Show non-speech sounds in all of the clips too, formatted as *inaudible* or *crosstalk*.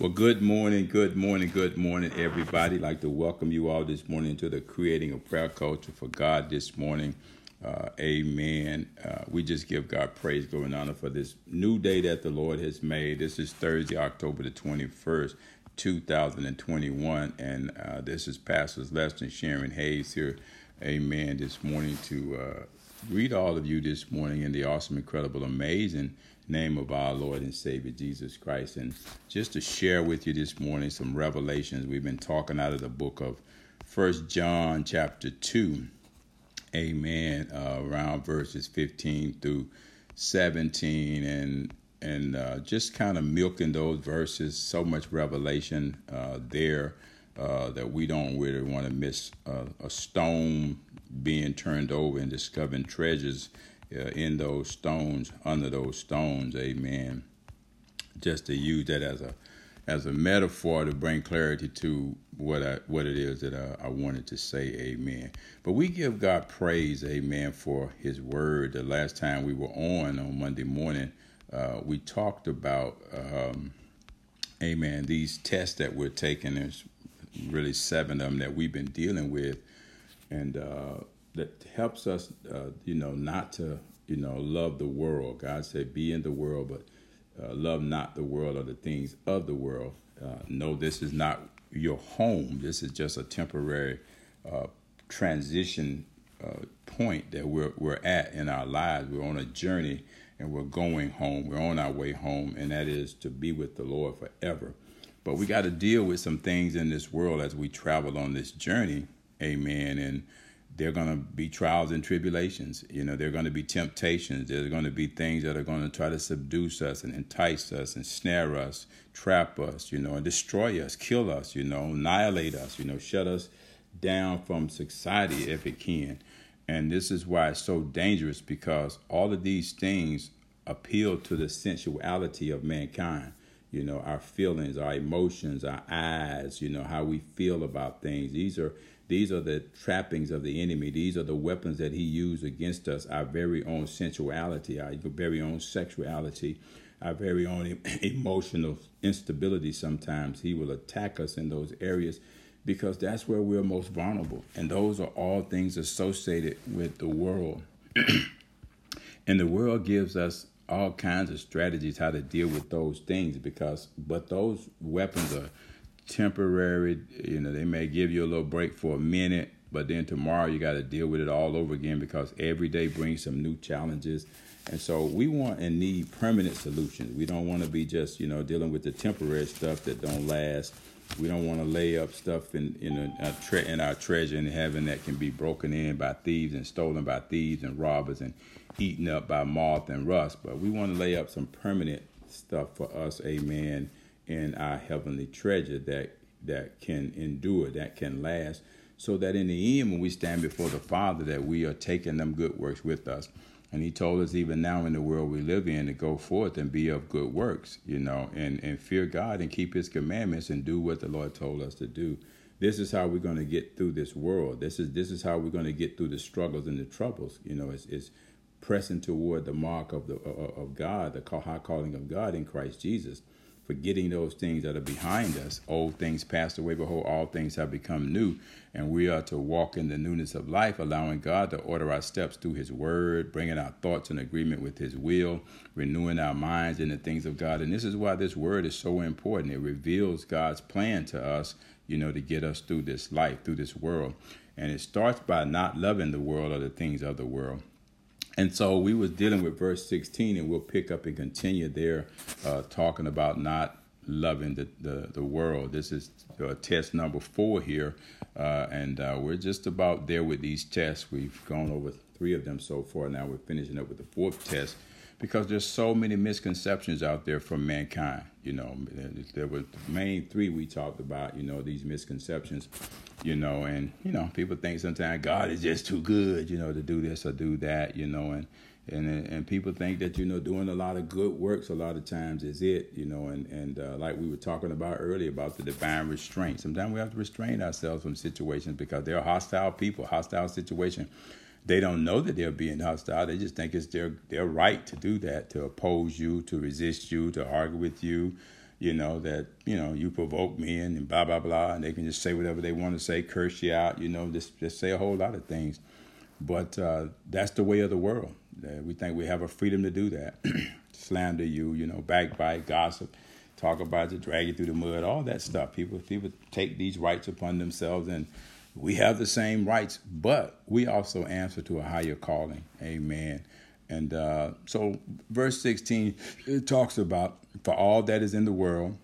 Well, good morning, good morning, good morning, everybody. I'd like to welcome you all this morning to the Creating a Prayer Culture for God this morning. Uh, amen. Uh, we just give God praise, glory, and honor for this new day that the Lord has made. This is Thursday, October the 21st, 2021. And uh, this is Pastors Lester Sharon Hayes here, amen, this morning to uh, greet all of you this morning in the awesome, incredible, amazing name of our Lord and Savior Jesus Christ. And just to share with you this morning some revelations. We've been talking out of the book of First John chapter 2. Amen. Uh, around verses 15 through 17 and and uh, just kind of milking those verses. So much revelation uh, there uh, that we don't really want to miss a stone being turned over and discovering treasures uh, in those stones, under those stones. Amen. Just to use that as a as a metaphor to bring clarity to what I, what it is that I, I, wanted to say, Amen. But we give God praise, Amen, for His Word. The last time we were on on Monday morning, uh, we talked about, um, Amen, these tests that we're taking. There's really seven of them that we've been dealing with, and uh, that helps us, uh, you know, not to, you know, love the world. God said, "Be in the world, but uh, love not the world or the things of the world." Uh, no, this is not your home. This is just a temporary uh, transition uh, point that we're we're at in our lives. We're on a journey and we're going home. We're on our way home, and that is to be with the Lord forever. But we got to deal with some things in this world as we travel on this journey. Amen. And there are going to be trials and tribulations. You know, there are going to be temptations. There's going to be things that are going to try to subdue us and entice us and snare us, trap us, you know, and destroy us, kill us, you know, annihilate us, you know, shut us down from society if it can. And this is why it's so dangerous because all of these things appeal to the sensuality of mankind. You know, our feelings, our emotions, our eyes, you know, how we feel about things. These are these are the trappings of the enemy. These are the weapons that he used against us, our very own sensuality, our very own sexuality, our very own *laughs* emotional instability. Sometimes he will attack us in those areas because that's where we're most vulnerable. And those are all things associated with the world. *clears throat* and the world gives us all kinds of strategies how to deal with those things because, but those weapons are temporary. You know, they may give you a little break for a minute, but then tomorrow you got to deal with it all over again because every day brings some new challenges. And so we want and need permanent solutions. We don't want to be just, you know, dealing with the temporary stuff that don't last. We don't want to lay up stuff in in, a, a tre- in our treasure in heaven that can be broken in by thieves and stolen by thieves and robbers and eaten up by moth and rust. But we want to lay up some permanent stuff for us, amen, in our heavenly treasure that that can endure, that can last, so that in the end, when we stand before the Father, that we are taking them good works with us. And He told us even now in the world we live in to go forth and be of good works, you know, and and fear God and keep His commandments and do what the Lord told us to do. This is how we're going to get through this world. This is this is how we're going to get through the struggles and the troubles. You know, it's, it's pressing toward the mark of the of God, the high calling of God in Christ Jesus forgetting those things that are behind us. Old things passed away, behold, all things have become new. And we are to walk in the newness of life, allowing God to order our steps through His Word, bringing our thoughts in agreement with His will, renewing our minds in the things of God. And this is why this Word is so important. It reveals God's plan to us, you know, to get us through this life, through this world. And it starts by not loving the world or the things of the world and so we was dealing with verse 16 and we'll pick up and continue there uh, talking about not loving the, the, the world this is uh, test number four here uh, and uh, we're just about there with these tests we've gone over three of them so far now we're finishing up with the fourth test because there's so many misconceptions out there from mankind. You know, there were the main three we talked about. You know, these misconceptions. You know, and you know, people think sometimes God is just too good. You know, to do this or do that. You know, and and and people think that you know doing a lot of good works a lot of times is it. You know, and and uh, like we were talking about earlier about the divine restraint. Sometimes we have to restrain ourselves from situations because they're hostile people, hostile situation they don't know that they're being hostile. They just think it's their their right to do that, to oppose you, to resist you, to argue with you, you know, that, you know, you provoke me and blah, blah, blah, and they can just say whatever they want to say, curse you out, you know, just, just say a whole lot of things. But uh, that's the way of the world. Uh, we think we have a freedom to do that. *clears throat* Slander you, you know, backbite, gossip, talk about you, drag you through the mud, all that stuff. People, people take these rights upon themselves, and we have the same rights, but we also answer to a higher calling. Amen. And uh, so, verse 16, it talks about for all that is in the world,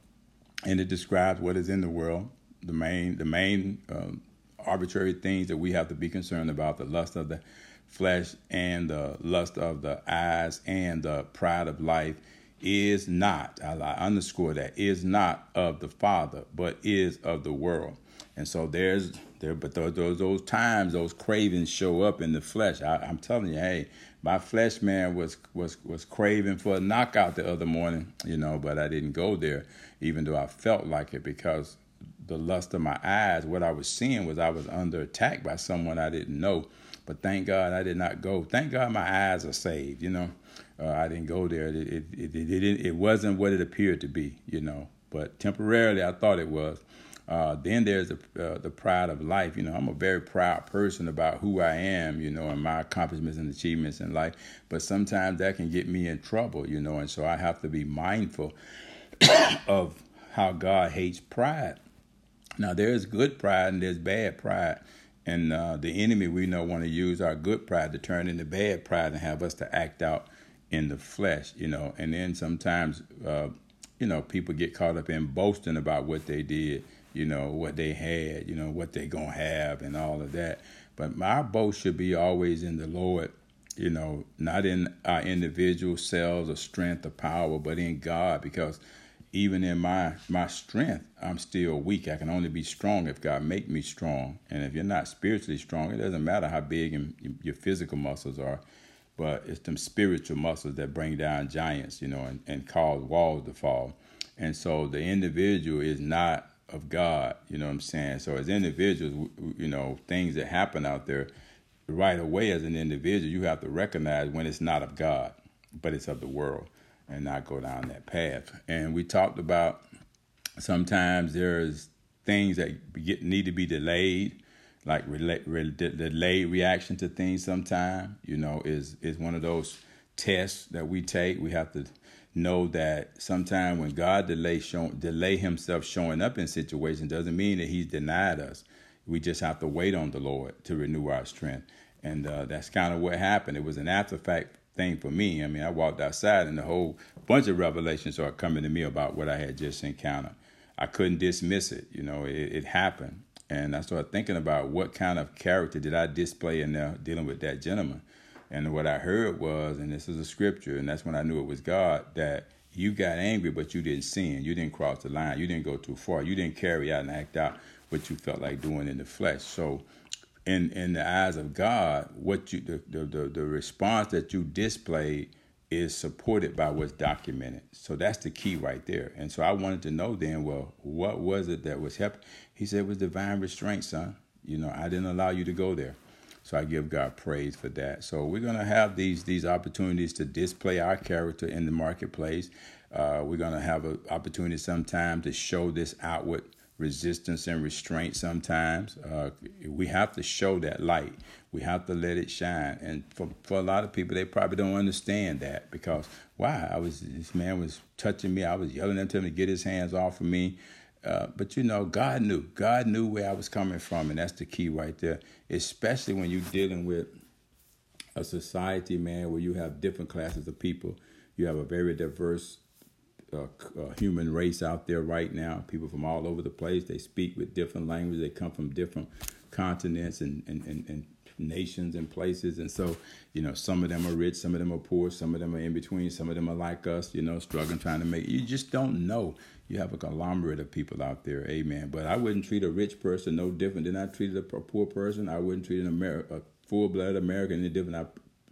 and it describes what is in the world. The main, the main um, arbitrary things that we have to be concerned about: the lust of the flesh and the lust of the eyes and the pride of life is not. I underscore that is not of the Father, but is of the world. And so there's there, but those, those those times, those cravings show up in the flesh. I, I'm telling you, hey, my flesh man was was was craving for a knockout the other morning, you know, but I didn't go there, even though I felt like it because the lust of my eyes, what I was seeing was I was under attack by someone I didn't know. But thank God I did not go. Thank God my eyes are saved, you know. Uh, I didn't go there. It it, it, it, it, it wasn't what it appeared to be, you know. But temporarily I thought it was. Uh, then there's the, uh, the pride of life. You know, I'm a very proud person about who I am, you know, and my accomplishments and achievements in life. But sometimes that can get me in trouble, you know, and so I have to be mindful *coughs* of how God hates pride. Now, there's good pride and there's bad pride. And uh, the enemy, we know, want to use our good pride to turn into bad pride and have us to act out in the flesh, you know. And then sometimes, uh, you know, people get caught up in boasting about what they did you know, what they had, you know, what they to have and all of that. But my boast should be always in the Lord, you know, not in our individual selves or strength or power, but in God because even in my my strength, I'm still weak. I can only be strong if God make me strong. And if you're not spiritually strong, it doesn't matter how big and your physical muscles are, but it's them spiritual muscles that bring down giants, you know, and, and cause walls to fall. And so the individual is not of God. You know what I'm saying? So as individuals, you know, things that happen out there, right away as an individual, you have to recognize when it's not of God, but it's of the world, and not go down that path. And we talked about sometimes there's things that get, need to be delayed, like relay, re, delayed reaction to things. Sometimes, you know, is is one of those tests that we take. We have to know that sometimes when God delay show, delay Himself showing up in situations doesn't mean that He's denied us. We just have to wait on the Lord to renew our strength, and uh, that's kind of what happened. It was an after fact thing for me. I mean, I walked outside and a whole bunch of revelations started coming to me about what I had just encountered. I couldn't dismiss it. You know, it, it happened, and I started thinking about what kind of character did I display in there dealing with that gentleman and what I heard was, and this is a scripture, and that's when I knew it was God, that you got angry, but you didn't sin. You didn't cross the line. You didn't go too far. You didn't carry out and act out what you felt like doing in the flesh. So, in in the eyes of God, what you the the, the, the response that you displayed is supported by what's documented. So that's the key right there. And so I wanted to know then, well, what was it that was helping? He said it was divine restraint, son. You know, I didn't allow you to go there. So I give God praise for that. So we're going to have these these opportunities to display our character in the marketplace. Uh, we're going to have an opportunity sometime to show this outward resistance and restraint sometimes. Uh, we have to show that light. We have to let it shine. And for, for a lot of people, they probably don't understand that because, why? I was this man was touching me. I was yelling at him to get his hands off of me. Uh, but you know, God knew. God knew where I was coming from, and that's the key right there. Especially when you're dealing with a society, man, where you have different classes of people. You have a very diverse uh, uh, human race out there right now. People from all over the place. They speak with different languages. They come from different continents and, and, and, and nations and places. And so, you know, some of them are rich, some of them are poor, some of them are in between, some of them are like us, you know, struggling, trying to make. You just don't know. You have a conglomerate of people out there, amen. But I wouldn't treat a rich person no different than I treated a poor person. I wouldn't treat an America, a full-blooded American any different I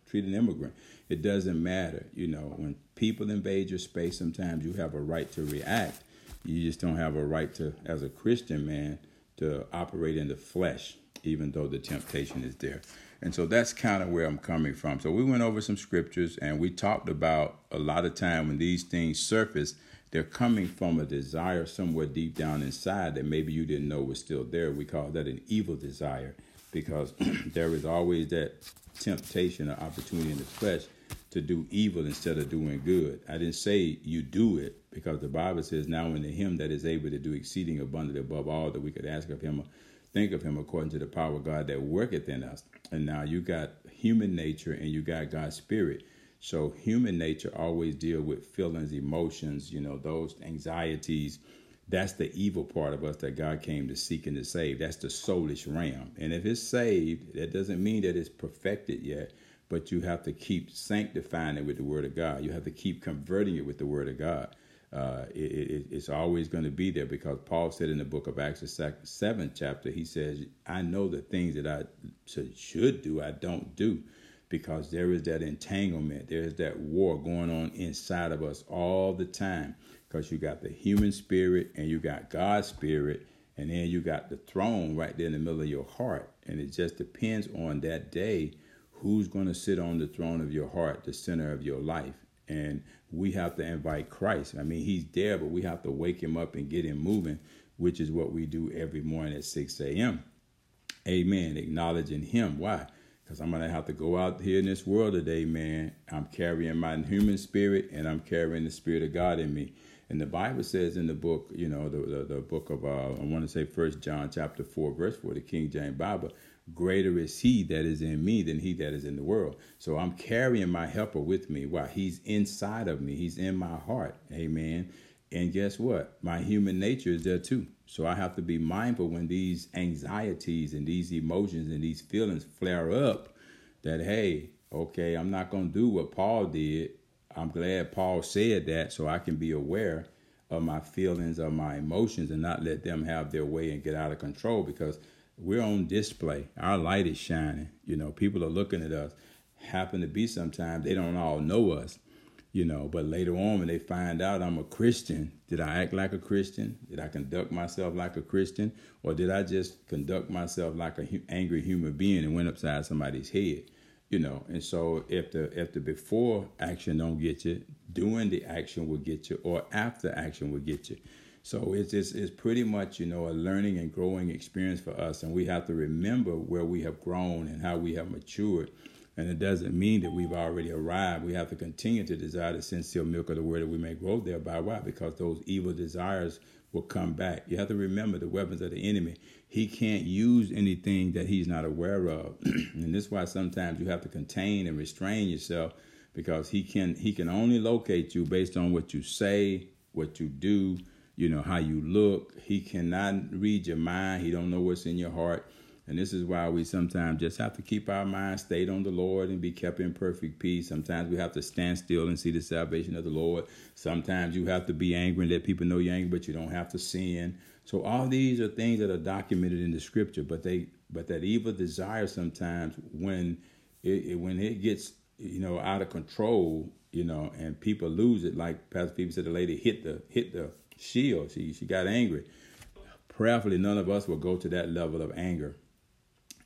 treat an immigrant. It doesn't matter, you know. When people invade your space, sometimes you have a right to react. You just don't have a right to, as a Christian man, to operate in the flesh even though the temptation is there. And so that's kind of where I'm coming from. So we went over some scriptures and we talked about a lot of time when these things surface they're coming from a desire somewhere deep down inside that maybe you didn't know was still there. We call that an evil desire because *clears throat* there is always that temptation or opportunity in the flesh to do evil instead of doing good. I didn't say you do it because the Bible says, Now unto him that is able to do exceeding abundantly above all that we could ask of him, think of him according to the power of God that worketh in us. And now you got human nature and you got God's spirit. So human nature always deal with feelings, emotions, you know, those anxieties. That's the evil part of us that God came to seek and to save. That's the soulish realm. And if it's saved, that doesn't mean that it's perfected yet, but you have to keep sanctifying it with the Word of God. You have to keep converting it with the Word of God. Uh, it, it, it's always going to be there because Paul said in the book of Acts, the seventh chapter, he says, I know the things that I should do, I don't do because there is that entanglement, there is that war going on inside of us all the time. Because you got the human spirit and you got God's spirit, and then you got the throne right there in the middle of your heart. And it just depends on that day who's going to sit on the throne of your heart, the center of your life. And we have to invite Christ. I mean, he's there, but we have to wake him up and get him moving, which is what we do every morning at 6 a.m. Amen. Acknowledging him. Why? Because I'm going to have to go out here in this world today, man. I'm carrying my human spirit and I'm carrying the spirit of God in me. And the Bible says in the book, you know, the, the, the book of, uh, I want to say First John chapter 4, verse 4, the King James Bible, greater is he that is in me than he that is in the world. So I'm carrying my helper with me. Why? He's inside of me. He's in my heart. Amen. And guess what? My human nature is there too. So I have to be mindful when these anxieties and these emotions and these feelings flare up that, hey, okay, I'm not going to do what Paul did. I'm glad Paul said that so I can be aware of my feelings, of my emotions, and not let them have their way and get out of control because we're on display. Our light is shining. You know, people are looking at us. Happen to be sometimes they don't all know us you know but later on when they find out i'm a christian did i act like a christian did i conduct myself like a christian or did i just conduct myself like a angry human being and went upside somebody's head you know and so if the if the before action don't get you doing the action will get you or after action will get you so it's, it's it's pretty much you know a learning and growing experience for us and we have to remember where we have grown and how we have matured and it doesn't mean that we've already arrived. We have to continue to desire the sincere milk of the word that we may grow thereby. Why? Because those evil desires will come back. You have to remember the weapons of the enemy. He can't use anything that he's not aware of. *clears throat* and this is why sometimes you have to contain and restrain yourself because he can he can only locate you based on what you say, what you do, you know, how you look. He cannot read your mind. He don't know what's in your heart. And this is why we sometimes just have to keep our mind stayed on the Lord and be kept in perfect peace. Sometimes we have to stand still and see the salvation of the Lord. Sometimes you have to be angry and let people know you're angry, but you don't have to sin. So all these are things that are documented in the scripture, but they but that evil desire sometimes when it, it when it gets you know out of control, you know, and people lose it, like Pastor Phoebe said, the lady hit the hit the shield. She she got angry. Prayerfully, none of us will go to that level of anger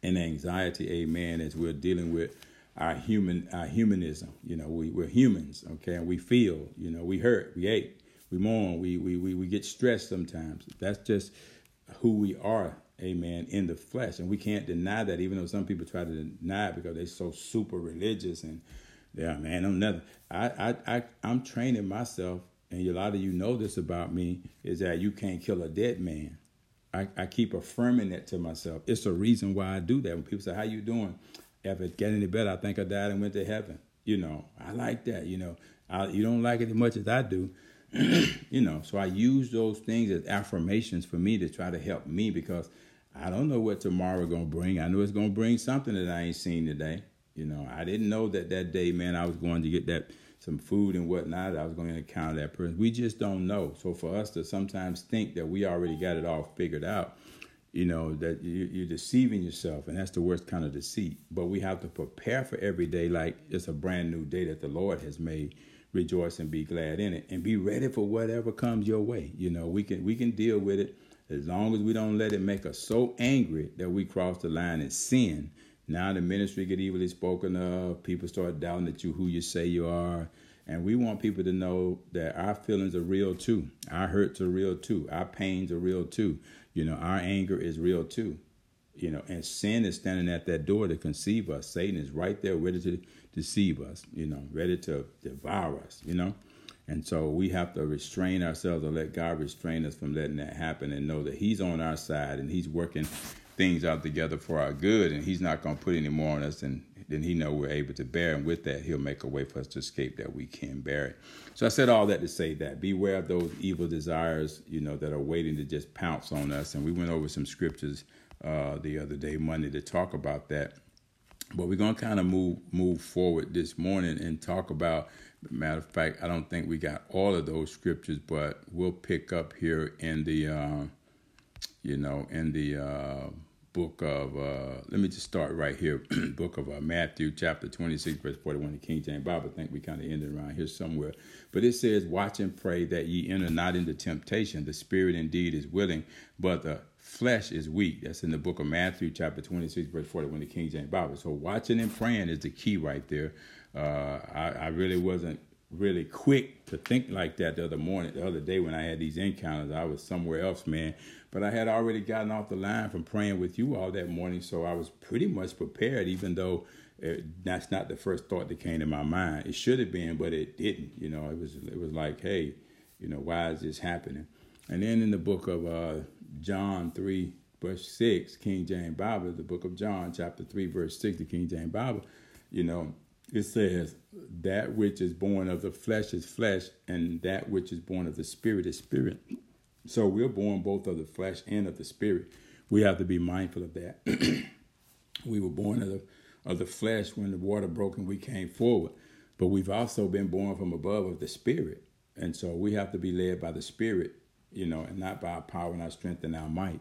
and anxiety, amen, as we're dealing with our human our humanism. You know, we, we're humans, okay, and we feel, you know, we hurt, we ache, we mourn, we we we, we get stressed sometimes. That's just who we are, amen, in the flesh. And we can't deny that, even though some people try to deny it because they're so super religious and yeah, man, I'm nothing. I, I, I I'm training myself, and a lot of you know this about me, is that you can't kill a dead man. I, I keep affirming that to myself. It's a reason why I do that. When people say, "How you doing?" If it get any better, I think I died and went to heaven. You know, I like that. You know, I, you don't like it as much as I do. *clears throat* you know, so I use those things as affirmations for me to try to help me because I don't know what tomorrow gonna bring. I know it's gonna bring something that I ain't seen today. You know, I didn't know that that day, man, I was going to get that some food and whatnot, I was going to encounter that person. We just don't know. So for us to sometimes think that we already got it all figured out, you know, that you're deceiving yourself, and that's the worst kind of deceit. But we have to prepare for every day like it's a brand new day that the Lord has made. Rejoice and be glad in it, and be ready for whatever comes your way. You know, we can we can deal with it as long as we don't let it make us so angry that we cross the line and sin now the ministry get evilly spoken of. People start doubting that you who you say you are. And we want people to know that our feelings are real too. Our hurts are real too. Our pains are real too. You know, our anger is real too. You know, and sin is standing at that door to conceive us. Satan is right there ready to deceive us, you know, ready to devour us, you know. And so we have to restrain ourselves or let God restrain us from letting that happen and know that He's on our side and He's working things out together for our good and He's not going to put any more on us than, than He know we're able to bear. And with that, He'll make a way for us to escape that we can bear it. So I said all that to say that beware of those evil desires, you know, that are waiting to just pounce on us. And we went over some scriptures uh, the other day, Monday, to talk about that. But we're going to kind of move move forward this morning and talk about. Matter of fact, I don't think we got all of those scriptures, but we'll pick up here in the, uh, you know, in the uh, book of. Uh, let me just start right here, *clears throat* book of uh, Matthew, chapter twenty six, verse forty one. The King James Bible. I think we kind of ended around here somewhere, but it says, "Watch and pray that ye enter not into temptation. The spirit indeed is willing, but the flesh is weak. That's in the book of Matthew, chapter 26, verse 41, the King James Bible. So watching and praying is the key right there. Uh, I, I, really wasn't really quick to think like that the other morning, the other day when I had these encounters. I was somewhere else, man. But I had already gotten off the line from praying with you all that morning, so I was pretty much prepared, even though it, that's not the first thought that came to my mind. It should have been, but it didn't. You know, it was it was like, hey, you know, why is this happening? And then in the book of uh, John 3, verse 6, King James Bible, the book of John, chapter 3, verse 6, the King James Bible, you know, it says, That which is born of the flesh is flesh, and that which is born of the spirit is spirit. So we're born both of the flesh and of the spirit. We have to be mindful of that. *clears throat* we were born of the, of the flesh when the water broke and we came forward, but we've also been born from above of the spirit. And so we have to be led by the spirit you know, and not by our power and our strength and our might.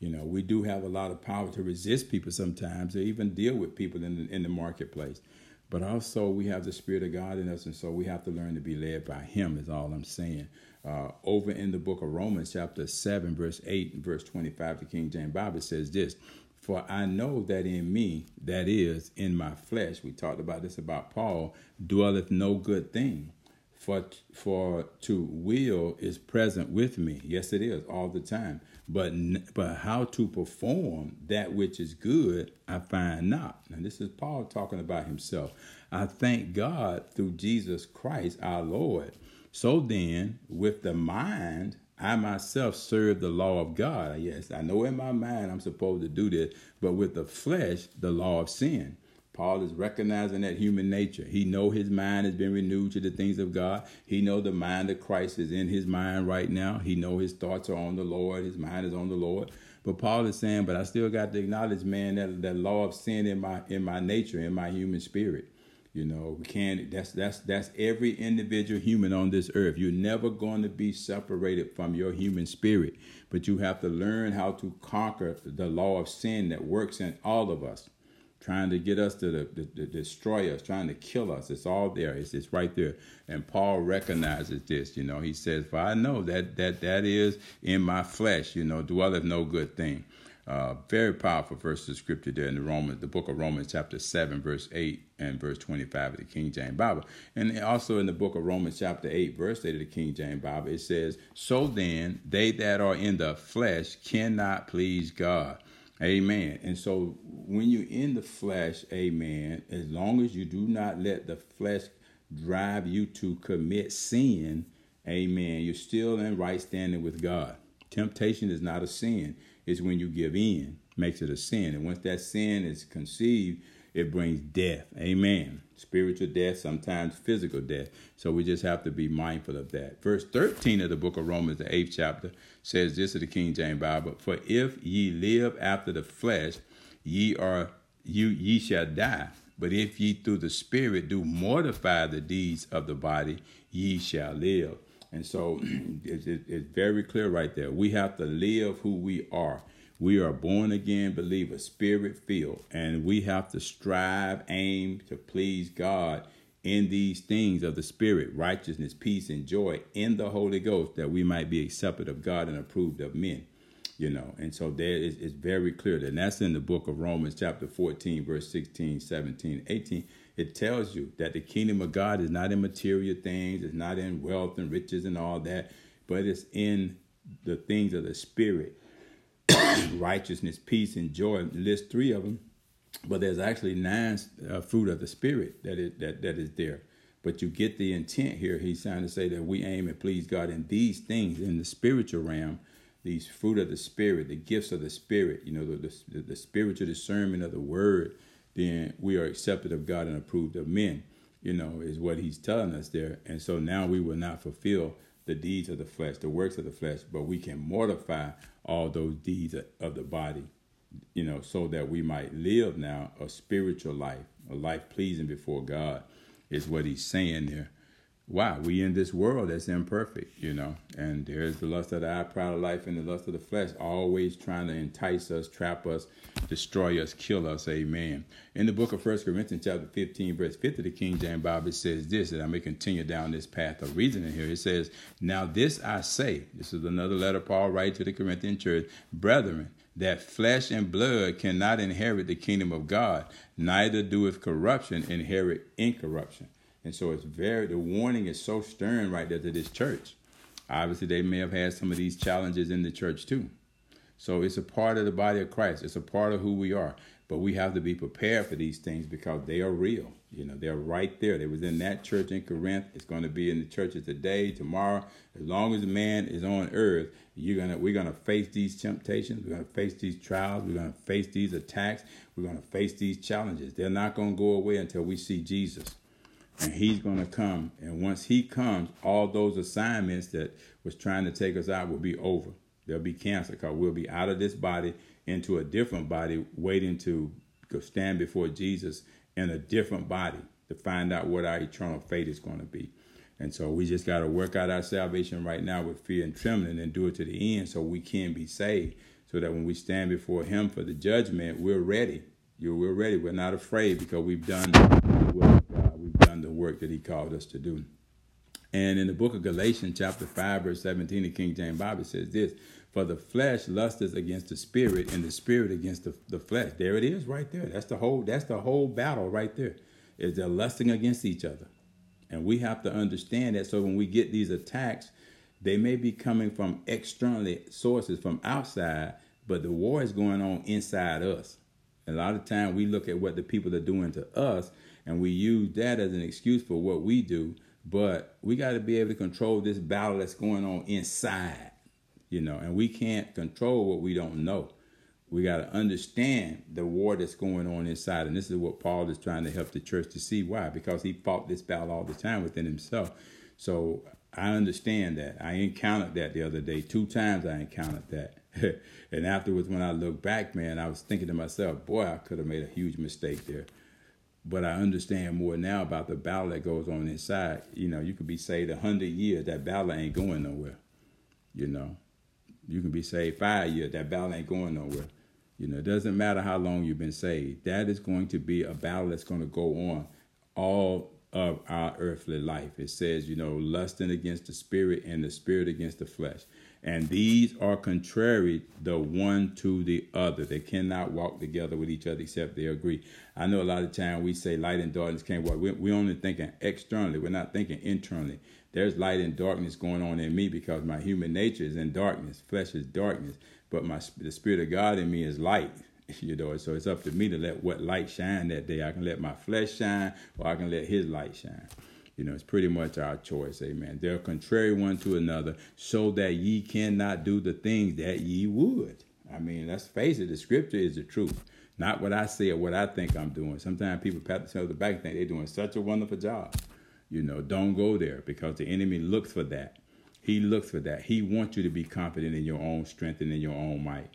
You know, we do have a lot of power to resist people sometimes, or even deal with people in the, in the marketplace. But also, we have the Spirit of God in us, and so we have to learn to be led by Him, is all I'm saying. Uh, over in the book of Romans, chapter 7, verse 8 and verse 25, the King James Bible says this For I know that in me, that is, in my flesh, we talked about this about Paul, dwelleth no good thing. For for to will is present with me. Yes it is all the time. But but how to perform that which is good i find not. And this is paul talking about himself. I thank god through jesus christ our lord so then with the mind I myself serve the law of God. Yes, I know in my mind I'm supposed to do this, but with the flesh, the law of sin. Paul is recognizing that human nature. He know his mind has been renewed to the things of God. He know the mind of Christ is in his mind right now. He know his thoughts are on the Lord. His mind is on the Lord. But Paul is saying, but I still got to acknowledge, man, that that law of sin in my in my nature, in my human spirit. You know, we can't. That's that's that's every individual human on this earth. You're never going to be separated from your human spirit, but you have to learn how to conquer the law of sin that works in all of us trying to get us to, the, destroy us, trying to kill us. It's all there. It's, it's right there. And Paul recognizes this. You know, he says, "For I know that that that is in my flesh. You know, dwelleth no good thing." Uh, very powerful verse of scripture there in the Romans, the book of Romans, chapter seven, verse eight and verse twenty-five of the King James Bible, and also in the book of Romans, chapter eight, verse eight of the King James Bible, it says, "So then, they that are in the flesh cannot please God." Amen. And so when you're in the flesh, amen, as long as you do not let the flesh drive you to commit sin, amen, you're still in right standing with God. Temptation is not a sin, it's when you give in, makes it a sin. And once that sin is conceived, it brings death. Amen. Spiritual death, sometimes physical death. So we just have to be mindful of that. Verse 13 of the book of Romans, the eighth chapter, says this of the King James Bible For if ye live after the flesh, ye are you ye shall die. But if ye through the Spirit do mortify the deeds of the body, ye shall live. And so *clears throat* it's, it's very clear right there. We have to live who we are. We are born again believers, spirit filled, and we have to strive, aim to please God in these things of the Spirit, righteousness, peace, and joy in the Holy Ghost, that we might be accepted of God and approved of men. You know, and so there is it's very clear that and that's in the book of Romans, chapter 14, verse 16, 17, 18. It tells you that the kingdom of God is not in material things, it's not in wealth and riches and all that, but it's in the things of the spirit *coughs* righteousness, peace, and joy. List three of them, but there's actually nine uh, fruit of the spirit that is that that is there. But you get the intent here. He's trying to say that we aim and please God in these things in the spiritual realm, these fruit of the spirit, the gifts of the spirit. You know, the the, the spiritual discernment of the word. Then we are accepted of God and approved of men. You know, is what he's telling us there. And so now we will not fulfill the deeds of the flesh, the works of the flesh, but we can mortify all those deeds of the body, you know, so that we might live now a spiritual life, a life pleasing before God, is what he's saying there wow, we in this world that's imperfect, you know, and there's the lust of the eye, pride of life, and the lust of the flesh, always trying to entice us, trap us, destroy us, kill us. Amen. In the book of First Corinthians, chapter 15, verse 50, the King James Bible says this, and I may continue down this path of reasoning here. It says, Now this I say, this is another letter Paul writes to the Corinthian church, brethren, that flesh and blood cannot inherit the kingdom of God, neither doeth corruption inherit incorruption. And so it's very, the warning is so stern right there to this church. Obviously, they may have had some of these challenges in the church too. So it's a part of the body of Christ. It's a part of who we are. But we have to be prepared for these things because they are real. You know, they're right there. They was in that church in Corinth. It's going to be in the churches today, tomorrow. As long as man is on earth, you're gonna we're gonna face these temptations. We're gonna face these trials. We're gonna face these attacks. We're gonna face these challenges. They're not gonna go away until we see Jesus and he's going to come. And once he comes, all those assignments that was trying to take us out will be over. They'll be canceled because we'll be out of this body into a different body, waiting to stand before Jesus in a different body to find out what our eternal fate is going to be. And so we just got to work out our salvation right now with fear and trembling and do it to the end so we can be saved. So that when we stand before Him for the judgment, we're ready. You're, we're ready. We're not afraid because we've done work that he called us to do. And in the book of Galatians, chapter 5, verse 17, the King James Bible says this For the flesh lusteth against the spirit, and the spirit against the, the flesh. There it is right there. That's the whole that's the whole battle right there. Is they're lusting against each other. And we have to understand that. So when we get these attacks, they may be coming from externally sources from outside, but the war is going on inside us. A lot of time we look at what the people are doing to us and we use that as an excuse for what we do. But we got to be able to control this battle that's going on inside, you know, and we can't control what we don't know. We got to understand the war that's going on inside. And this is what Paul is trying to help the church to see. Why? Because he fought this battle all the time within himself. So I understand that. I encountered that the other day. Two times I encountered that. *laughs* and afterwards, when I look back, man, I was thinking to myself, boy, I could have made a huge mistake there but I understand more now about the battle that goes on inside. You know, you could be saved a hundred years, that battle ain't going nowhere. You know, you can be saved five years, that battle ain't going nowhere. You know, it doesn't matter how long you've been saved. That is going to be a battle that's going to go on all of our earthly life. It says, you know, lusting against the spirit and the spirit against the flesh. And these are contrary the one to the other. They cannot walk together with each other except they agree. I know a lot of time we say light and darkness can't walk. We're, we're only thinking externally. We're not thinking internally. There's light and darkness going on in me because my human nature is in darkness. Flesh is darkness, but my the spirit of God in me is light. *laughs* You know, so it's up to me to let what light shine that day. I can let my flesh shine, or I can let His light shine. You know, it's pretty much our choice, amen. They're contrary one to another, so that ye cannot do the things that ye would. I mean, let's face it, the scripture is the truth. Not what I say or what I think I'm doing. Sometimes people pat themselves on the back and think they're doing such a wonderful job. You know, don't go there because the enemy looks for that. He looks for that. He wants you to be confident in your own strength and in your own might.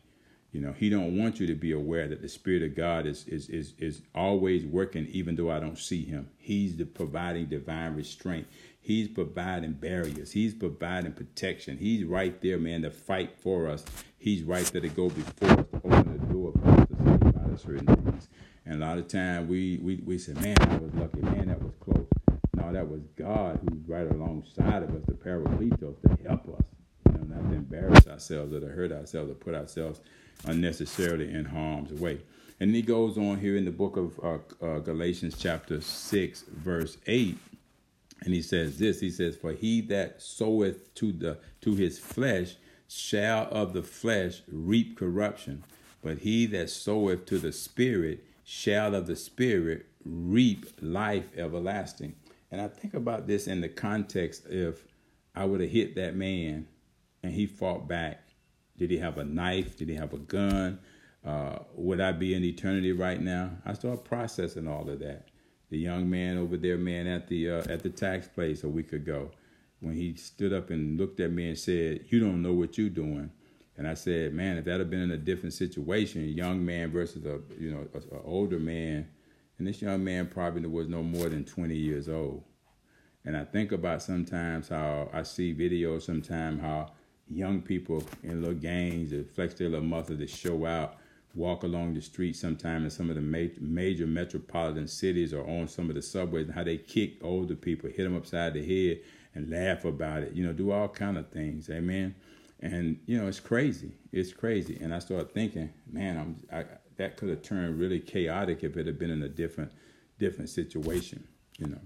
You know, he don't want you to be aware that the Spirit of God is is is is always working, even though I don't see him. He's the providing divine restraint. He's providing barriers. He's providing protection. He's right there, man, to fight for us. He's right there to go before us, to open the door for us to see about certain things. And a lot of time we we we say, man, that was lucky, man, that was close. No, that was God who's right alongside of us, the Parakletos, to help us. You know, not to embarrass ourselves or to hurt ourselves or put ourselves unnecessarily in harm's way. And he goes on here in the book of uh, uh, Galatians, chapter 6, verse 8. And he says this He says, For he that soweth to, the, to his flesh shall of the flesh reap corruption, but he that soweth to the Spirit shall of the Spirit reap life everlasting. And I think about this in the context if I would have hit that man and he fought back. Did he have a knife? Did he have a gun? Uh, would I be in eternity right now? I start processing all of that. The young man over there, man, at the uh, at the tax place a week ago, when he stood up and looked at me and said, "You don't know what you're doing," and I said, "Man, if that had been in a different situation, young man versus a you know an older man, and this young man probably was no more than 20 years old." And I think about sometimes how I see videos sometimes how young people in little gangs that flex their little muscle to show out, walk along the street sometime in some of the major, major metropolitan cities or on some of the subways and how they kick older people, hit them upside the head and laugh about it, you know, do all kind of things. Amen. And, you know, it's crazy. It's crazy. And I started thinking, man, I'm, I, that could have turned really chaotic if it had been in a different, different situation, you know.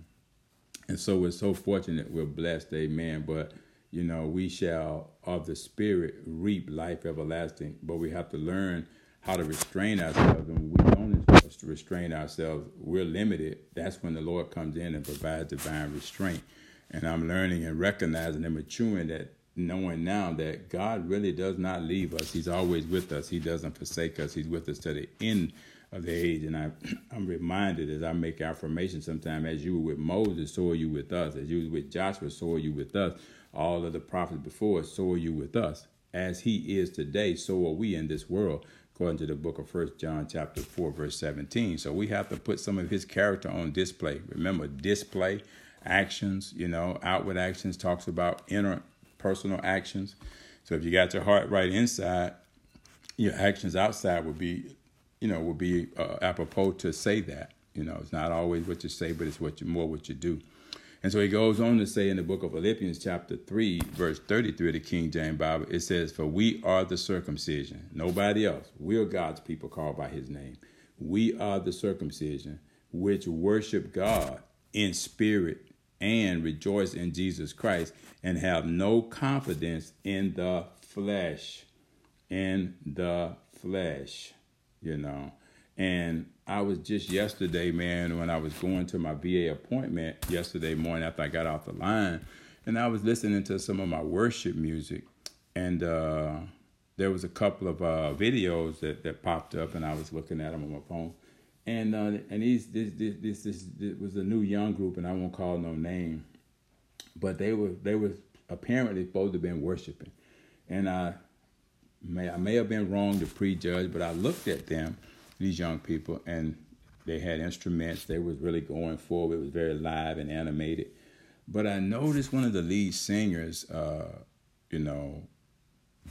And so we're so fortunate, we're blessed, amen. But you know, we shall of the Spirit reap life everlasting. But we have to learn how to restrain ourselves. And we don't restrain ourselves, we're limited. That's when the Lord comes in and provides divine restraint. And I'm learning and recognizing and maturing that, knowing now that God really does not leave us. He's always with us. He doesn't forsake us. He's with us to the end of the age. And I, *clears throat* I'm reminded as I make affirmation sometimes, as you were with Moses, so are you with us. As you were with Joshua, so are you with us all of the prophets before us, so are you with us. As he is today, so are we in this world, according to the book of First John chapter 4, verse 17. So we have to put some of his character on display. Remember, display actions, you know, outward actions talks about inner personal actions. So if you got your heart right inside, your actions outside will be, you know, will be uh, apropos to say that. You know, it's not always what you say, but it's what you more what you do. And so he goes on to say in the book of Philippians, chapter 3, verse 33 of the King James Bible, it says, For we are the circumcision, nobody else. We are God's people called by his name. We are the circumcision which worship God in spirit and rejoice in Jesus Christ and have no confidence in the flesh. In the flesh, you know. And I was just yesterday, man, when I was going to my VA appointment yesterday morning after I got off the line, and I was listening to some of my worship music, and uh, there was a couple of uh, videos that, that popped up, and I was looking at them on my phone, and uh, and these this, this this this this was a new young group, and I won't call no name, but they were they were apparently supposed to have been worshiping, and I may I may have been wrong to prejudge, but I looked at them these young people, and they had instruments. They was really going forward. It was very live and animated. But I noticed one of the lead singers, uh, you know,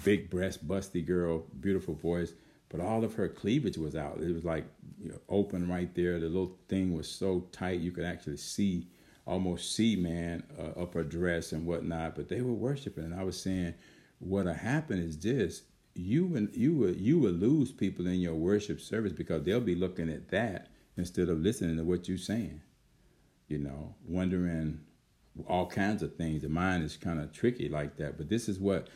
big breast, busty girl, beautiful voice, but all of her cleavage was out. It was like you know, open right there. The little thing was so tight you could actually see, almost see, man, uh, up her dress and whatnot. But they were worshiping, and I was saying, what happened is this: you would you would you would lose people in your worship service because they'll be looking at that instead of listening to what you're saying. You know, wondering all kinds of things. The mind is kind of tricky like that. But this is what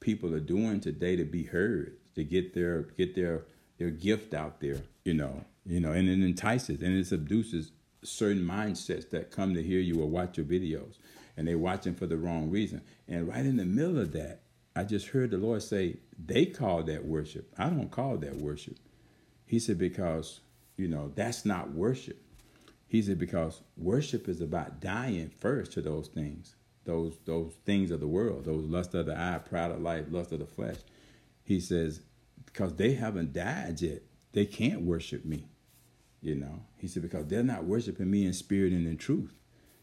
people are doing today to be heard, to get their get their their gift out there. You know, you know, and it entices and it seduces certain mindsets that come to hear you or watch your videos, and they're watching for the wrong reason. And right in the middle of that, I just heard the Lord say, they call that worship. I don't call that worship. He said, because, you know, that's not worship. He said, because worship is about dying first to those things, those those things of the world, those lust of the eye, pride of life, lust of the flesh. He says, because they haven't died yet, they can't worship me. You know, he said, because they're not worshiping me in spirit and in truth.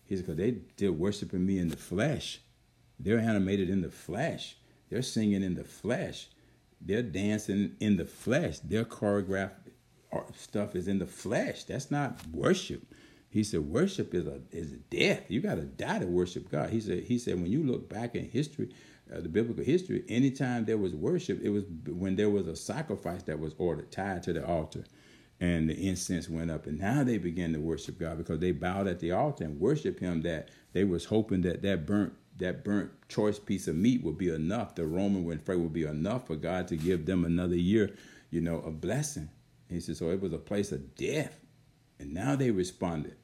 He said, because they, they're worshiping me in the flesh. They're animated in the flesh. They're singing in the flesh. They're dancing in the flesh. Their choreographed stuff is in the flesh. That's not worship. He said worship is a is death. You got to die to worship God. He said he said when you look back in history, uh, the biblical history, anytime there was worship, it was when there was a sacrifice that was ordered tied to the altar. and the incense went up. And now they began to worship God because they bowed at the altar and worshiped Him. That they was hoping that that burnt that burnt choice piece of meat would be enough. The Roman would would be enough for God to give them another year, you know, a blessing. he said, so it was a place of death. And now they responded,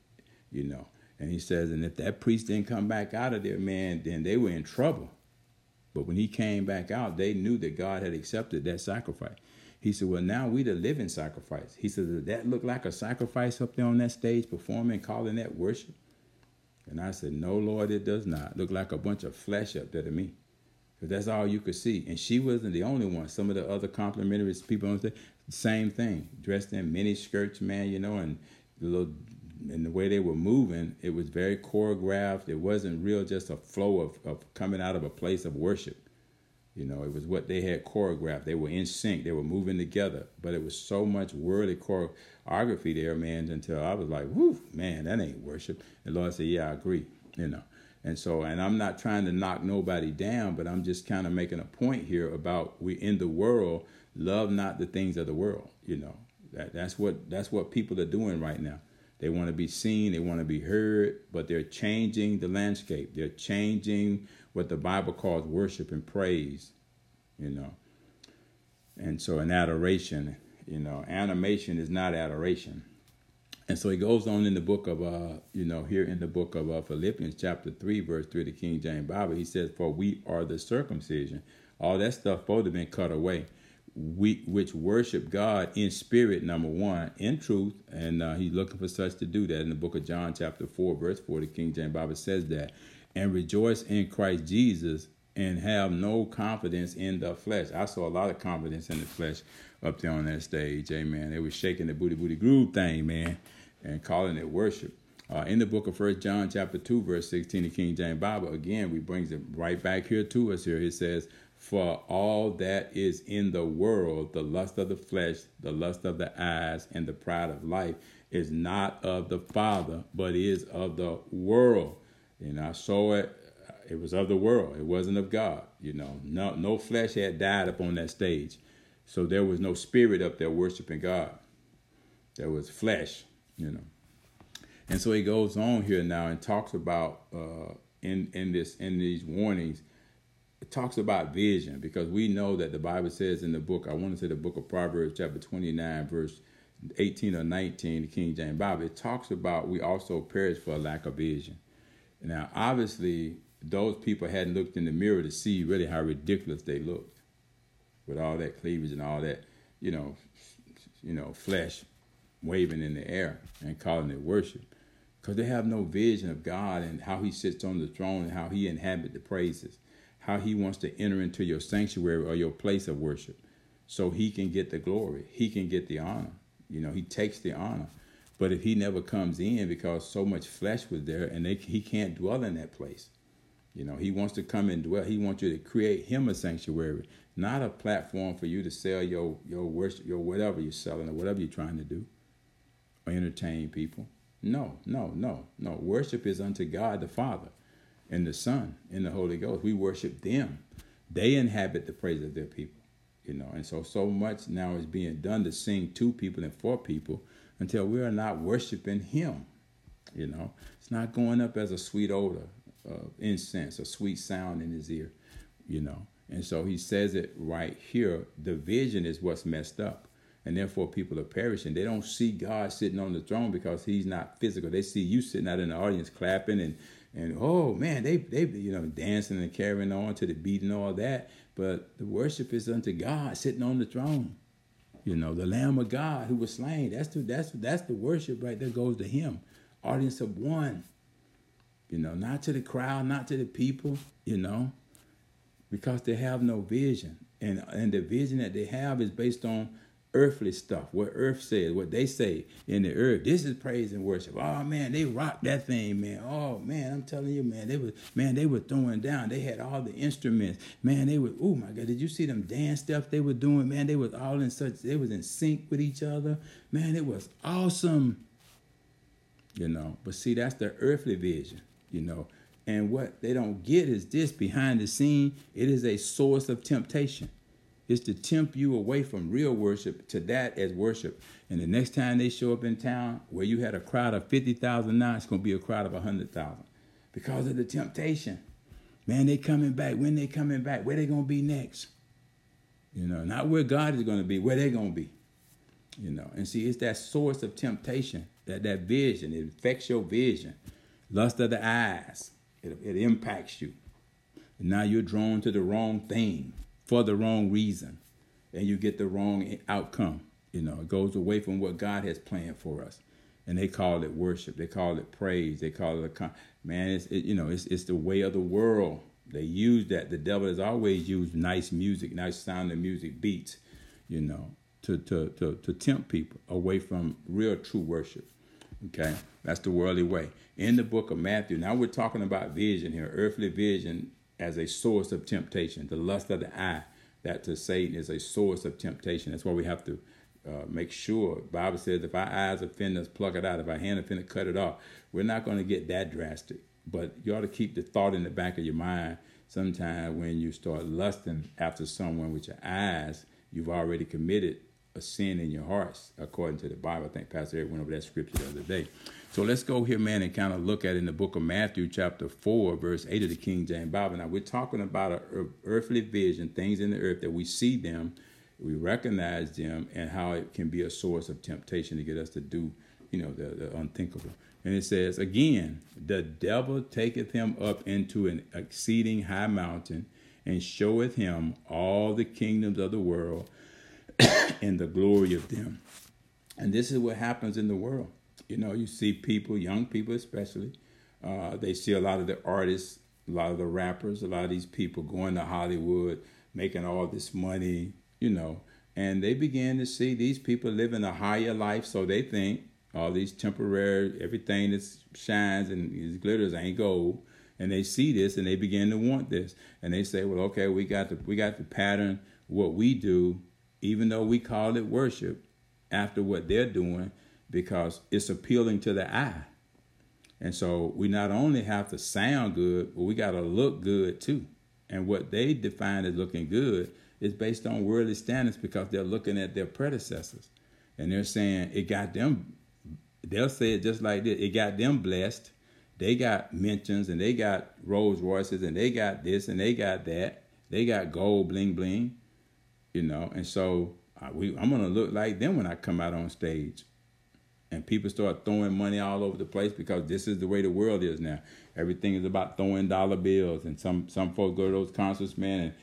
you know. And he says, and if that priest didn't come back out of there, man, then they were in trouble. But when he came back out, they knew that God had accepted that sacrifice. He said, Well, now we the living sacrifice. He said, that look like a sacrifice up there on that stage performing, calling that worship? And I said, No, Lord, it does not. Look like a bunch of flesh up there to me. Because that's all you could see. And she wasn't the only one. Some of the other complimentary people on the same thing. Dressed in mini skirts, man, you know, and the little and the way they were moving, it was very choreographed. It wasn't real just a flow of, of coming out of a place of worship. You know, it was what they had choreographed. They were in sync. They were moving together. But it was so much wordy choreography there, man, until I was like, whoo, man, that ain't worship. And Lord said, yeah, I agree, you know. And so, and I'm not trying to knock nobody down, but I'm just kind of making a point here about we in the world, love not the things of the world, you know. That, that's what that's what people are doing right now. They want to be seen, they want to be heard, but they're changing the landscape. They're changing what the Bible calls worship and praise, you know. And so an adoration, you know, animation is not adoration. And so he goes on in the book of, uh, you know, here in the book of uh, Philippians chapter 3, verse 3, the King James Bible, he says, For we are the circumcision. All that stuff both have been cut away. We, which worship God in spirit, number one, in truth, and uh, he's looking for such to do that. In the book of John, chapter 4, verse 4, the King James Bible says that and rejoice in Christ Jesus and have no confidence in the flesh. I saw a lot of confidence in the flesh up there on that stage. Amen. They were shaking the booty booty groove thing, man, and calling it worship. Uh, in the book of First John, chapter two, verse sixteen, the King James Bible again, we brings it right back here to us. Here it says, "For all that is in the world, the lust of the flesh, the lust of the eyes, and the pride of life, is not of the Father, but is of the world." And I saw it, it was of the world. It wasn't of God. You know, no, no flesh had died up on that stage. So there was no spirit up there worshiping God. There was flesh, you know. And so he goes on here now and talks about uh, in in this in these warnings, it talks about vision because we know that the Bible says in the book, I want to say the book of Proverbs, chapter 29, verse 18 or 19, the King James Bible, it talks about we also perish for a lack of vision. Now, obviously, those people hadn't looked in the mirror to see really how ridiculous they looked with all that cleavage and all that, you know, you know, flesh waving in the air and calling it worship. Because they have no vision of God and how He sits on the throne and how He inhabits the praises, how He wants to enter into your sanctuary or your place of worship so He can get the glory, He can get the honor. You know, He takes the honor. But if he never comes in because so much flesh was there and they, he can't dwell in that place, you know, he wants to come and dwell. He wants you to create him a sanctuary, not a platform for you to sell your your worship, your whatever you're selling or whatever you're trying to do, or entertain people. No, no, no, no. Worship is unto God the Father, and the Son, and the Holy Ghost. We worship them. They inhabit the praise of their people, you know. And so, so much now is being done to sing to people and for people until we are not worshiping Him. You know, it's not going up as a sweet odor of incense, a sweet sound in His ear. You know, and so He says it right here. The vision is what's messed up, and therefore people are perishing. They don't see God sitting on the throne because He's not physical. They see you sitting out in the audience clapping and and oh man, they they you know dancing and carrying on to the beat and all that. But the worship is unto God sitting on the throne. You know, the Lamb of God who was slain. That's the that's that's the worship right there goes to him. Audience of one. You know, not to the crowd, not to the people, you know, because they have no vision. And and the vision that they have is based on earthly stuff, what earth says, what they say in the earth. This is praise and worship. Oh man, they rocked that thing, man. Oh man, I'm telling you, man, they were man, they were throwing down. They had all the instruments. Man, they were oh my god, did you see them dance stuff they were doing? Man, they was all in such they was in sync with each other. Man, it was awesome. You know, but see, that's the earthly vision, you know. And what they don't get is this behind the scene, it is a source of temptation It's to tempt you away from real worship to that as worship. And the next time they show up in town where you had a crowd of 50,000 now, it's going to be a crowd of 100,000 because of the temptation. Man, they coming back. When they coming back? Where they going to be next? You know, not where God is going to be, where they going to be. You know, and see, it's that source of temptation, that, that vision. It affects your vision. Lust of the eyes. It, it impacts you. And now you're drawn to the wrong thing for the wrong reason. And you get the wrong outcome. You know, it goes away from what God has planned for us. And they call it worship. They call it praise. They call it a man. It's it, you know, it's it's the way of the world. They use that. The devil has always used nice music, nice sounding music, beats, you know, to to to to tempt people away from real true worship. Okay, that's the worldly way. In the book of Matthew, now we're talking about vision here, earthly vision as a source of temptation. The lust of the eye, that to Satan is a source of temptation. That's why we have to uh, make sure. Bible says, if our eyes offend us, pluck it out. If our hand offend us, cut it off. We're not going to get that drastic, but you ought to keep the thought in the back of your mind. Sometime when you start lusting after someone with your eyes, you've already committed a sin in your hearts, according to the Bible. I think Pastor Eric went over that scripture the other day. So let's go here, man, and kind of look at in the book of Matthew, chapter 4, verse 8 of the King James Bible. Now, we're talking about an earthly vision, things in the earth that we see them, we recognize them, and how it can be a source of temptation to get us to do, you know, the, the unthinkable. And it says, again, the devil taketh him up into an exceeding high mountain and showeth him all the kingdoms of the world *coughs* and the glory of them. And this is what happens in the world. You know, you see people, young people especially, uh, they see a lot of the artists, a lot of the rappers, a lot of these people going to Hollywood, making all this money, you know, and they begin to see these people living a higher life, so they think all these temporary, everything that shines and glitters ain't gold, and they see this and they begin to want this, and they say, well, okay, we got the we got to pattern what we do, even though we call it worship, after what they're doing because it's appealing to the eye. And so we not only have to sound good, but we got to look good too. And what they define as looking good is based on worldly standards because they're looking at their predecessors. And they're saying it got them, they'll say it just like this it got them blessed. They got mentions and they got Rolls Royces and they got this and they got that. They got gold bling bling, you know. And so uh, we, I'm going to look like them when I come out on stage and people start throwing money all over the place because this is the way the world is now. Everything is about throwing dollar bills, and some some folks go to those concerts, man, and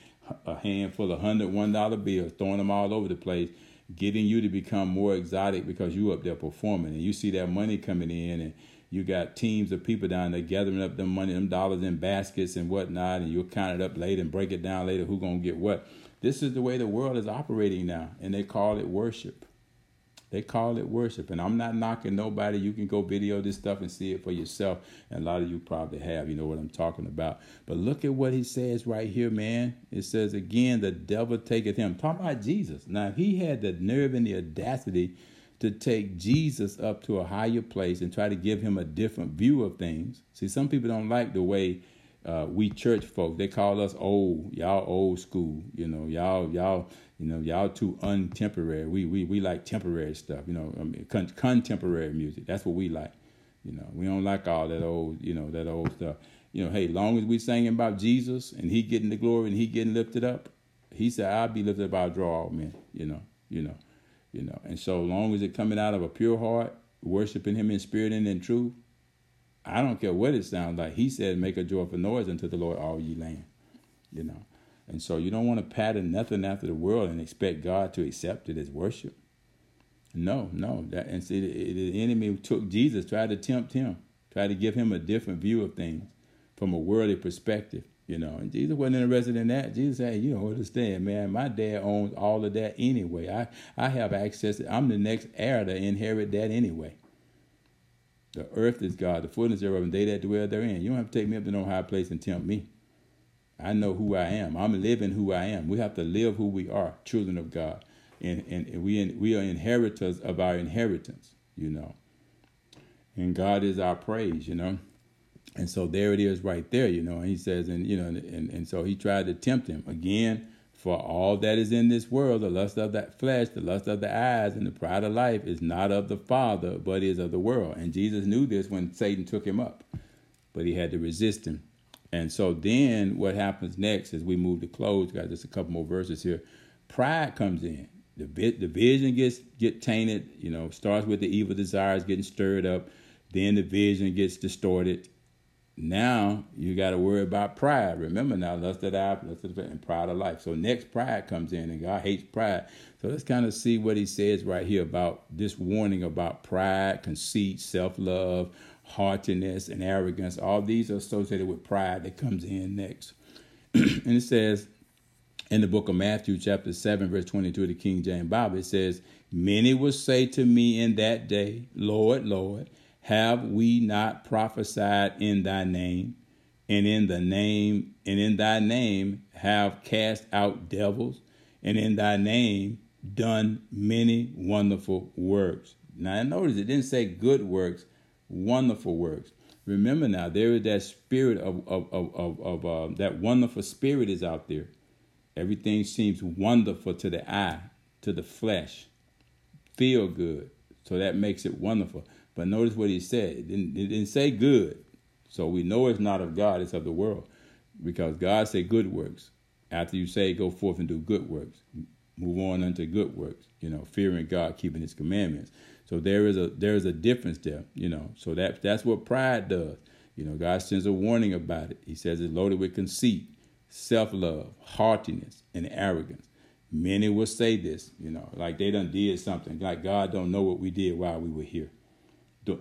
a handful of hundred one dollar bills, throwing them all over the place, getting you to become more exotic because you up there performing, and you see that money coming in, and you got teams of people down there gathering up them money, them dollars in baskets and whatnot, and you'll count it up later and break it down later who gonna get what. This is the way the world is operating now, and they call it worship. They call it worship. And I'm not knocking nobody. You can go video this stuff and see it for yourself. And a lot of you probably have. You know what I'm talking about. But look at what he says right here, man. It says, again, the devil taketh him. Talk about Jesus. Now, if he had the nerve and the audacity to take Jesus up to a higher place and try to give him a different view of things. See, some people don't like the way uh, we church folk they call us old y'all old school you know y'all y'all you know, y'all too untemporary. We we we like temporary stuff. You know, I mean, con- contemporary music. That's what we like. You know, we don't like all that old, you know, that old stuff. You know, hey, long as we singing about Jesus and He getting the glory and He getting lifted up, He said, "I'll be lifted up. I'll draw all men." You know, you know, you know. And so long as it coming out of a pure heart, worshiping Him in spirit and in truth, I don't care what it sounds like. He said, "Make a joyful noise unto the Lord, all ye land." You know. And so you don't want to pattern nothing after the world and expect God to accept it as worship. No, no. That and see the, the enemy took Jesus, tried to tempt him, tried to give him a different view of things from a worldly perspective. You know, and Jesus wasn't interested in that. Jesus said, "You don't understand, man. My dad owns all of that anyway. I I have access. I'm the next heir to inherit that anyway. The earth is God, the fullness thereof, and they that dwell therein. You don't have to take me up to no high place and tempt me. I know who I am. I'm living who I am. We have to live who we are, children of God. And, and we, we are inheritors of our inheritance, you know. And God is our praise, you know. And so there it is right there, you know. And he says, and, you know, and, and so he tried to tempt him again For all that is in this world, the lust of that flesh, the lust of the eyes, and the pride of life is not of the Father, but is of the world. And Jesus knew this when Satan took him up, but he had to resist him. And so then what happens next is we move to close, got just a couple more verses here. Pride comes in. The, the vision gets get tainted, you know, starts with the evil desires getting stirred up. Then the vision gets distorted now you got to worry about pride. Remember now, lust of the eye, lust of the and pride of life. So next, pride comes in, and God hates pride. So let's kind of see what He says right here about this warning about pride, conceit, self-love, haughtiness, and arrogance. All these are associated with pride that comes in next. *clears throat* and it says in the book of Matthew, chapter seven, verse twenty-two, of the King James Bible, it says, "Many will say to me in that day, Lord, Lord." Have we not prophesied in thy name, and in the name, and in thy name have cast out devils, and in thy name done many wonderful works? Now, notice it didn't say good works, wonderful works. Remember now, there is that spirit of, of, of, of, of uh, that wonderful spirit is out there. Everything seems wonderful to the eye, to the flesh, feel good. So that makes it wonderful. But notice what he said. It didn't, it didn't say good. So we know it's not of God, it's of the world. Because God said good works. After you say go forth and do good works, move on unto good works, you know, fearing God, keeping his commandments. So there is a there is a difference there, you know. So that that's what pride does. You know, God sends a warning about it. He says it's loaded with conceit, self-love, haughtiness, and arrogance. Many will say this, you know, like they done did something, like God don't know what we did while we were here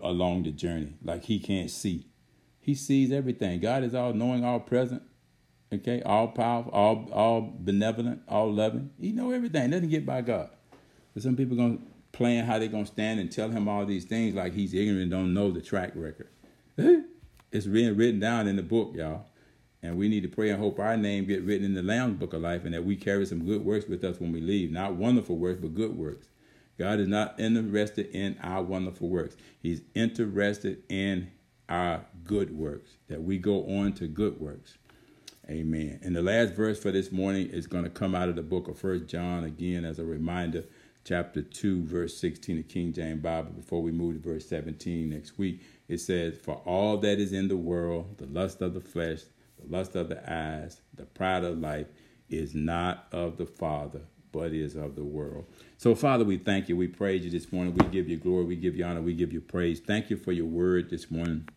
along the journey. Like he can't see. He sees everything. God is all knowing, all present. Okay, all powerful, all all benevolent, all loving. He know everything. Doesn't get by God. But some people gonna plan how they gonna stand and tell him all these things like he's ignorant, don't know the track record. *laughs* it's written written down in the book, y'all. And we need to pray and hope our name get written in the Lamb's Book of Life and that we carry some good works with us when we leave. Not wonderful works, but good works. God is not interested in our wonderful works. He's interested in our good works, that we go on to good works. Amen. And the last verse for this morning is going to come out of the book of First John again as a reminder, chapter 2, verse 16 of King James Bible, before we move to verse 17 next week. It says, For all that is in the world, the lust of the flesh, the lust of the eyes, the pride of life, is not of the Father, but is of the world. So, Father, we thank you. We praise you this morning. We give you glory. We give you honor. We give you praise. Thank you for your word this morning.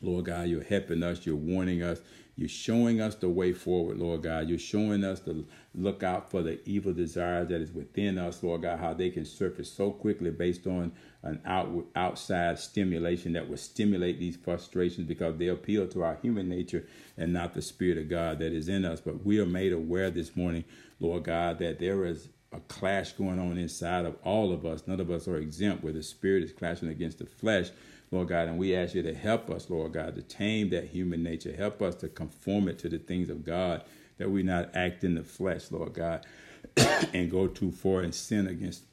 Lord God, you're helping us. You're warning us. You're showing us the way forward, Lord God. You're showing us to look out for the evil desires that is within us, Lord God, how they can surface so quickly based on an out, outside stimulation that will stimulate these frustrations because they appeal to our human nature and not the Spirit of God that is in us. But we are made aware this morning, Lord God, that there is a clash going on inside of all of us. None of us are exempt where the Spirit is clashing against the flesh. Lord God, and we ask you to help us, Lord God, to tame that human nature. Help us to conform it to the things of God, that we not act in the flesh, Lord God, *coughs* and go too far and sin against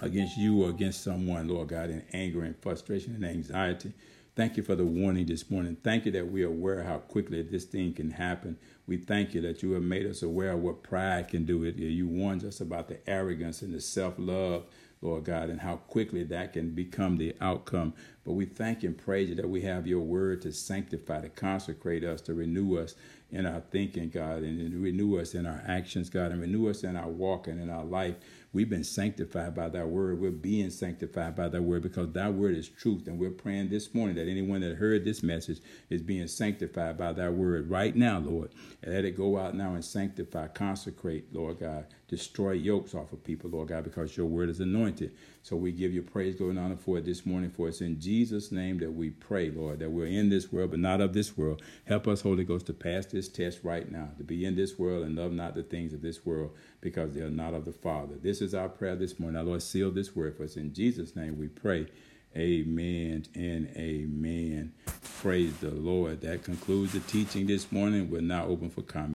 against you or against someone, Lord God, in anger and frustration and anxiety. Thank you for the warning this morning. Thank you that we are aware how quickly this thing can happen. We thank you that you have made us aware of what pride can do. It You warned us about the arrogance and the self love Lord God, and how quickly that can become the outcome. But we thank and praise you that we have your word to sanctify, to consecrate us, to renew us in our thinking, God, and renew us in our actions, God, and renew us in our walk and in our life. We've been sanctified by thy word. We're being sanctified by thy word because thy word is truth. And we're praying this morning that anyone that heard this message is being sanctified by thy word right now, Lord. And let it go out now and sanctify, consecrate, Lord God. Destroy yokes off of people, Lord God, because your word is anointed. So we give you praise, glory, and honor for it this morning. For it's in Jesus' name that we pray, Lord, that we're in this world, but not of this world. Help us, Holy Ghost, to pass this test right now, to be in this world and love not the things of this world, because they are not of the Father. This is our prayer this morning. Our Lord, seal this word for us. In Jesus' name we pray. Amen and amen. Praise the Lord. That concludes the teaching this morning. We're now open for comment.